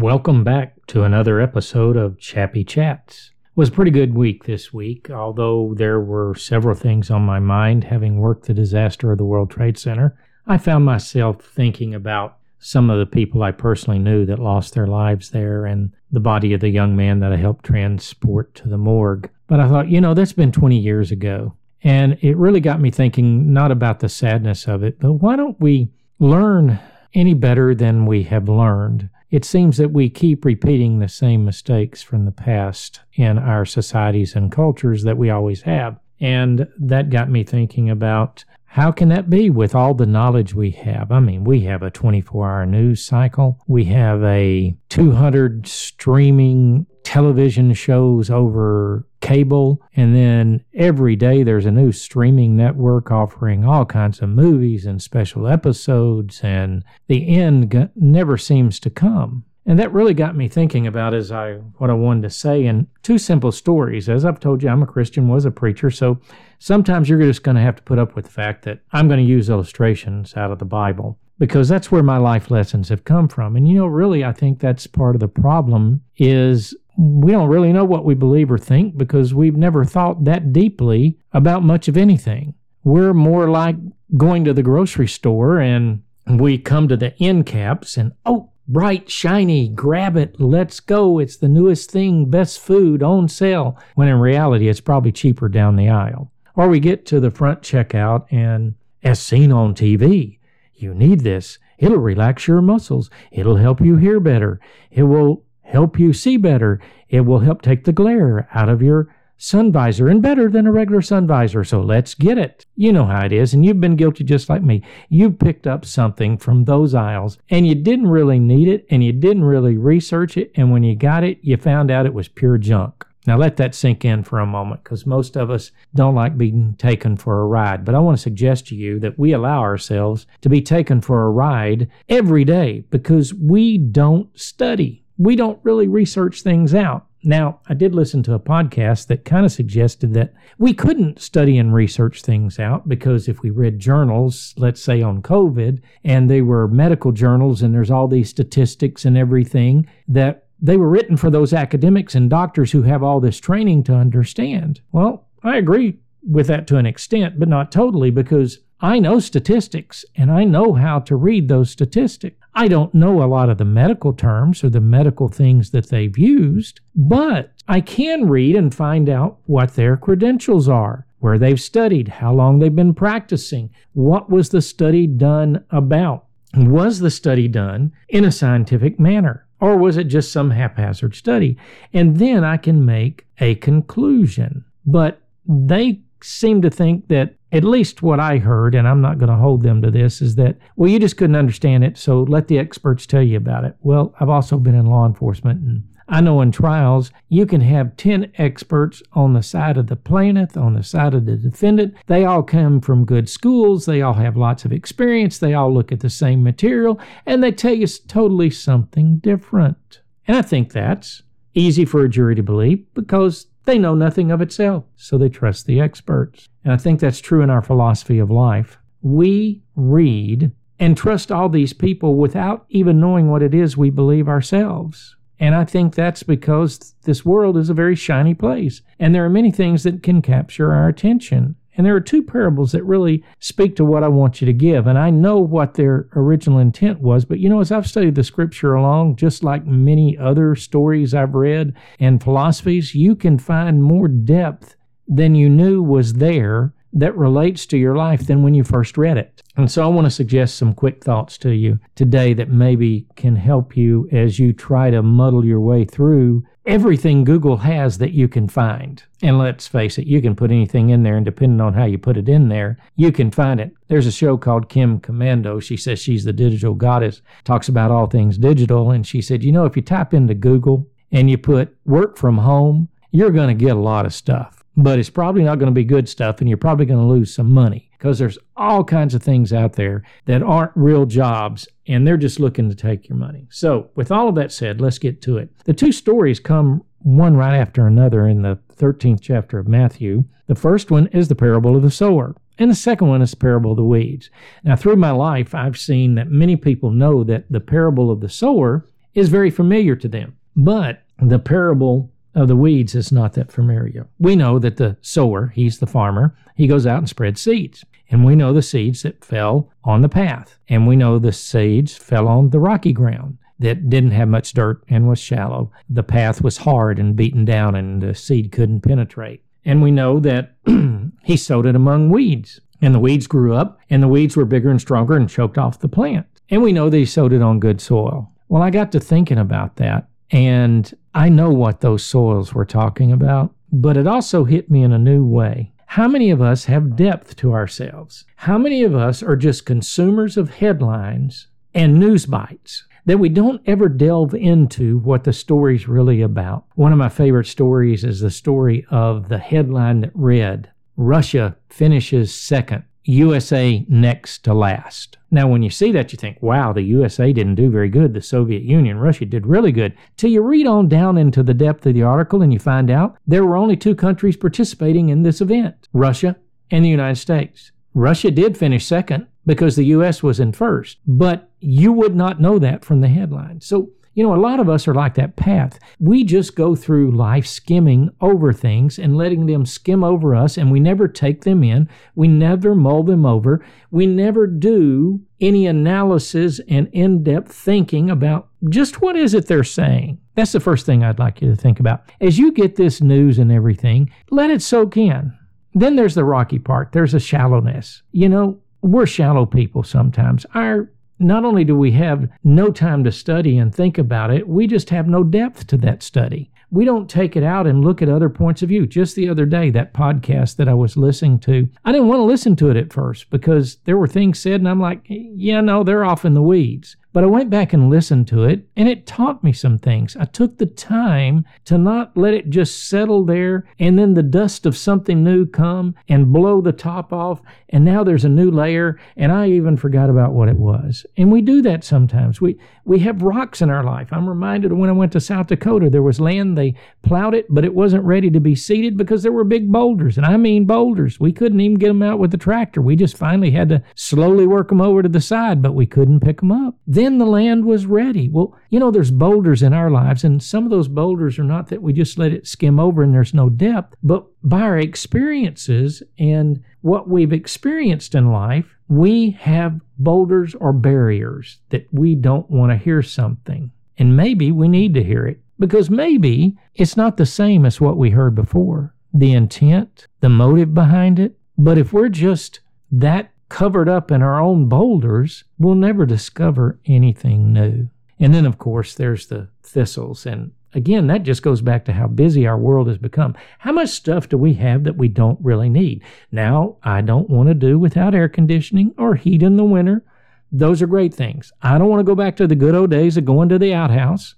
Welcome back to another episode of Chappy Chats. It was a pretty good week this week, although there were several things on my mind having worked the disaster of the World Trade Center. I found myself thinking about some of the people I personally knew that lost their lives there and the body of the young man that I helped transport to the morgue. But I thought, you know, that's been 20 years ago. And it really got me thinking not about the sadness of it, but why don't we learn any better than we have learned? It seems that we keep repeating the same mistakes from the past in our societies and cultures that we always have. And that got me thinking about how can that be with all the knowledge we have? I mean, we have a 24 hour news cycle. We have a 200 streaming television shows over cable. And then every day there's a new streaming network offering all kinds of movies and special episodes. And the end never seems to come. And that really got me thinking about as I what I wanted to say in two simple stories. As I've told you, I'm a Christian, was a preacher, so sometimes you're just going to have to put up with the fact that I'm going to use illustrations out of the Bible because that's where my life lessons have come from. And you know, really I think that's part of the problem is we don't really know what we believe or think because we've never thought that deeply about much of anything. We're more like going to the grocery store and we come to the end caps and, oh, bright, shiny, grab it, let's go. It's the newest thing, best food, on sale, when in reality it's probably cheaper down the aisle. Or we get to the front checkout and, as seen on TV, you need this. It'll relax your muscles. It'll help you hear better. It will help you see better. It will help take the glare out of your sun visor and better than a regular sun visor. So let's get it. You know how it is, and you've been guilty just like me. You picked up something from those aisles and you didn't really need it and you didn't really research it. And when you got it, you found out it was pure junk. Now let that sink in for a moment because most of us don't like being taken for a ride. But I want to suggest to you that we allow ourselves to be taken for a ride every day because we don't study we don't really research things out. Now, I did listen to a podcast that kind of suggested that we couldn't study and research things out because if we read journals, let's say on COVID, and they were medical journals and there's all these statistics and everything, that they were written for those academics and doctors who have all this training to understand. Well, I agree with that to an extent, but not totally because I know statistics and I know how to read those statistics. I don't know a lot of the medical terms or the medical things that they've used, but I can read and find out what their credentials are, where they've studied, how long they've been practicing, what was the study done about. Was the study done in a scientific manner? Or was it just some haphazard study? And then I can make a conclusion. But they seem to think that at least what I heard, and I'm not going to hold them to this, is that, well, you just couldn't understand it, so let the experts tell you about it. Well, I've also been in law enforcement, and I know in trials, you can have 10 experts on the side of the plaintiff, on the side of the defendant. They all come from good schools, they all have lots of experience, they all look at the same material, and they tell you totally something different. And I think that's easy for a jury to believe because they know nothing of itself, so they trust the experts. And I think that's true in our philosophy of life. We read and trust all these people without even knowing what it is we believe ourselves. And I think that's because this world is a very shiny place, and there are many things that can capture our attention. And there are two parables that really speak to what I want you to give. And I know what their original intent was, but you know, as I've studied the scripture along, just like many other stories I've read and philosophies, you can find more depth than you knew was there that relates to your life than when you first read it. And so I want to suggest some quick thoughts to you today that maybe can help you as you try to muddle your way through everything Google has that you can find. And let's face it, you can put anything in there, and depending on how you put it in there, you can find it. There's a show called Kim Komando. She says she's the digital goddess, talks about all things digital. And she said, you know, if you type into Google and you put work from home, you're going to get a lot of stuff but it's probably not going to be good stuff and you're probably going to lose some money because there's all kinds of things out there that aren't real jobs and they're just looking to take your money. So, with all of that said, let's get to it. The two stories come one right after another in the 13th chapter of Matthew. The first one is the parable of the sower. And the second one is the parable of the weeds. Now, through my life, I've seen that many people know that the parable of the sower is very familiar to them. But the parable of the weeds is not that familiar. We know that the sower, he's the farmer, he goes out and spreads seeds. And we know the seeds that fell on the path. And we know the seeds fell on the rocky ground that didn't have much dirt and was shallow. The path was hard and beaten down, and the seed couldn't penetrate. And we know that he sowed it among weeds. And the weeds grew up, and the weeds were bigger and stronger and choked off the plant. And we know that he sowed it on good soil. Well, I got to thinking about that, and I know what those soils were talking about, but it also hit me in a new way. How many of us have depth to ourselves? How many of us are just consumers of headlines and news bites? that we don't ever delve into what the story's really about. One of my favorite stories is the story of the headline that read Russia finishes second, USA next to last. Now, when you see that, you think, wow, the USA didn't do very good. The Soviet Union, Russia did really good. Till you read on down into the depth of the article and you find out there were only two countries participating in this event Russia and the United States. Russia did finish second because the U.S. was in first, but you would not know that from the headline. So, you know, a lot of us are like that path. We just go through life skimming over things and letting them skim over us, and we never take them in. We never mull them over. We never do any analysis and in depth thinking about just what is it they're saying. That's the first thing I'd like you to think about. As you get this news and everything, let it soak in. Then there's the rocky part. There's a shallowness. You know, we're shallow people sometimes. Our not only do we have no time to study and think about it, we just have no depth to that study. We don't take it out and look at other points of view. Just the other day, that podcast that I was listening to, I didn't want to listen to it at first because there were things said, and I'm like, yeah, no, they're off in the weeds. But I went back and listened to it, and it taught me some things. I took the time to not let it just settle there and then the dust of something new come and blow the top off, and now there's a new layer, and I even forgot about what it was. And we do that sometimes. We we have rocks in our life. I'm reminded of when I went to South Dakota, there was land, they plowed it, but it wasn't ready to be seeded because there were big boulders, and I mean boulders. We couldn't even get them out with the tractor. We just finally had to slowly work them over to the side, but we couldn't pick them up then the land was ready. Well, you know, there's boulders in our lives, and some of those boulders are not that we just let it skim over and there's no depth, but by our experiences and what we've experienced in life, we have boulders or barriers that we don't want to hear something. And maybe we need to hear it because maybe it's not the same as what we heard before. The intent, the motive behind it. But if we're just that covered up in our own boulders, we'll never discover anything new. And then, of course, there's the thistles. And again, that just goes back to how busy our world has become. How much stuff do we have that we don't really need? Now, I don't want to do without air conditioning or heat in the winter. Those are great things. I don't want to go back to the good old days of going to the outhouse.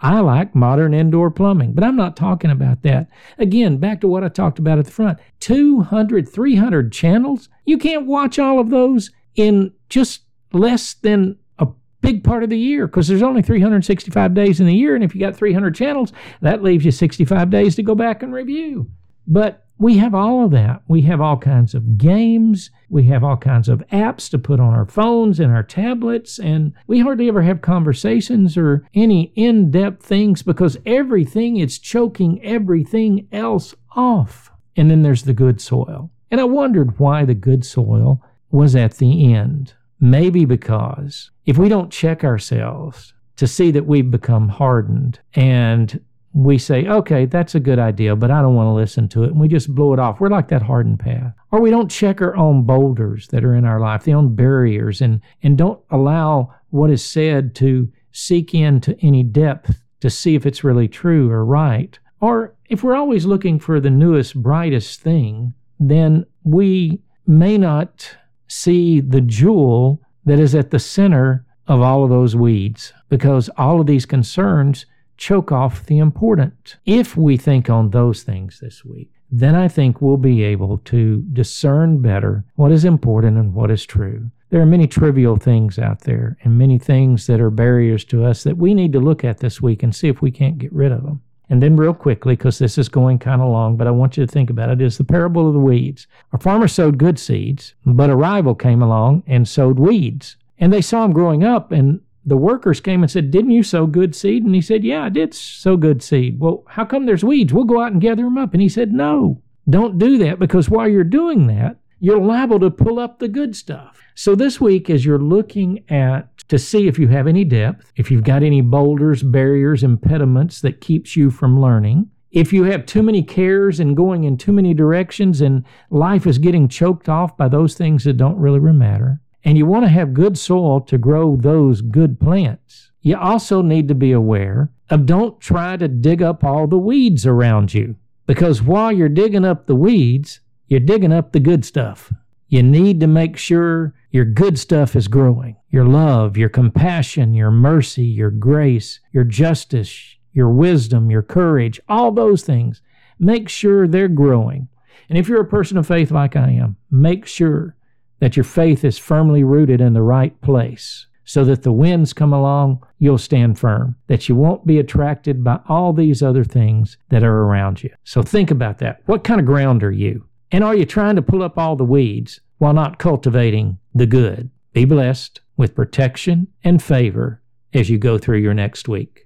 I like modern indoor plumbing, but I'm not talking about that. Again, back to what I talked about at the front 200, 300 channels. You can't watch all of those in just less than a big part of the year because there's only 365 days in the year. And if you got 300 channels, that leaves you 65 days to go back and review. But we have all of that. We have all kinds of games. We have all kinds of apps to put on our phones and our tablets. And we hardly ever have conversations or any in depth things because everything is choking everything else off. And then there's the good soil. And I wondered why the good soil was at the end. Maybe because if we don't check ourselves to see that we've become hardened and we say, okay, that's a good idea, but I don't want to listen to it. And we just blow it off. We're like that hardened path. Or we don't check our own boulders that are in our life, the own barriers, and, and don't allow what is said to seek into any depth to see if it's really true or right. Or if we're always looking for the newest, brightest thing, then we may not see the jewel that is at the center of all of those weeds because all of these concerns choke off the important. If we think on those things this week, then I think we'll be able to discern better what is important and what is true. There are many trivial things out there and many things that are barriers to us that we need to look at this week and see if we can't get rid of them. And then, real quickly, because this is going kind of long, but I want you to think about it, is the parable of the weeds. A farmer sowed good seeds, but a rival came along and sowed weeds. And they saw him growing up, and the workers came and said, Didn't you sow good seed? And he said, Yeah, I did sow good seed. Well, how come there's weeds? We'll go out and gather them up. And he said, No, don't do that because while you're doing that, you're liable to pull up the good stuff. So this week, as you're looking at to see if you have any depth, if you've got any boulders, barriers, impediments that keeps you from learning, if you have too many cares and going in too many directions and life is getting choked off by those things that don't really matter, and you want to have good soil to grow those good plants, you also need to be aware of don't try to dig up all the weeds around you. Because while you're digging up the weeds, you're digging up the good stuff. You need to make sure your good stuff is growing. Your love, your compassion, your mercy, your grace, your justice, your wisdom, your courage, all those things. Make sure they're growing. And if you're a person of faith like I am, make sure that your faith is firmly rooted in the right place so that the winds come along, you'll stand firm, that you won't be attracted by all these other things that are around you. So think about that. What kind of ground are you? And are you trying to pull up all the weeds while not cultivating the good? Be blessed with protection and favor as you go through your next week.